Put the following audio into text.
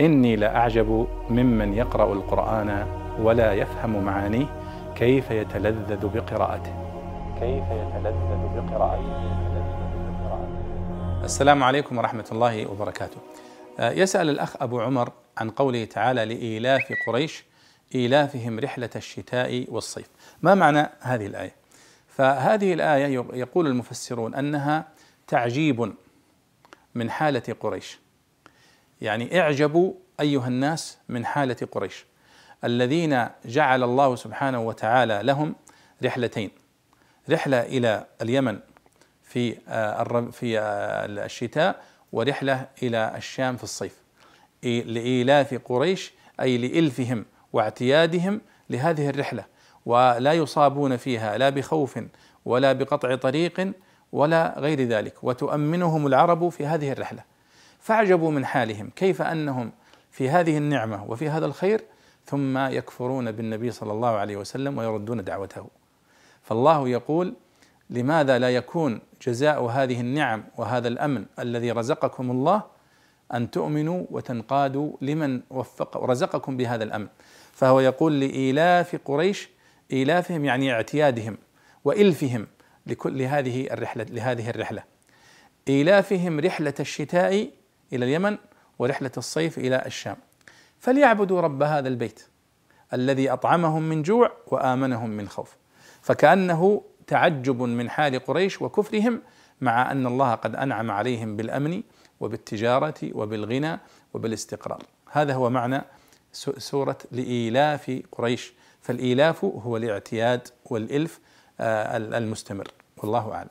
إني لأعجب ممن يقرأ القرآن ولا يفهم معانيه كيف يتلذذ بقراءته. كيف يتلذذ بقراءته. السلام عليكم ورحمة الله وبركاته. يسأل الأخ أبو عمر عن قوله تعالى لإيلاف قريش إيلافهم رحلة الشتاء والصيف. ما معنى هذه الآية؟ فهذه الآية يقول المفسرون أنها تعجيب من حالة قريش. يعني اعجبوا أيها الناس من حالة قريش. الذين جعل الله سبحانه وتعالى لهم رحلتين. رحلة إلى اليمن في في الشتاء ورحلة إلى الشام في الصيف. لإيلاف قريش أي لإلفهم واعتيادهم لهذه الرحلة. ولا يصابون فيها لا بخوف ولا بقطع طريق ولا غير ذلك. وتؤمنهم العرب في هذه الرحلة. فأعجبوا من حالهم كيف أنهم في هذه النعمة وفي هذا الخير ثم يكفرون بالنبي صلى الله عليه وسلم ويردون دعوته. فالله يقول لماذا لا يكون جزاء هذه النعم وهذا الأمن الذي رزقكم الله أن تؤمنوا وتنقادوا لمن وفق ورزقكم بهذا الأمن؟ فهو يقول لإيلاف قريش إيلافهم يعني اعتيادهم وإلفهم لكل هذه الرحلة لهذه الرحلة. إيلافهم رحلة الشتاء إلى اليمن ورحلة الصيف إلى الشام. فليعبدوا رب هذا البيت الذي أطعمهم من جوع وآمنهم من خوف. فكأنه تعجب من حال قريش وكفرهم مع أن الله قد أنعم عليهم بالأمن وبالتجارة وبالغنى وبالاستقرار. هذا هو معنى سورة لإيلاف قريش. فالإيلاف هو الاعتياد والإلف المستمر. والله أعلم.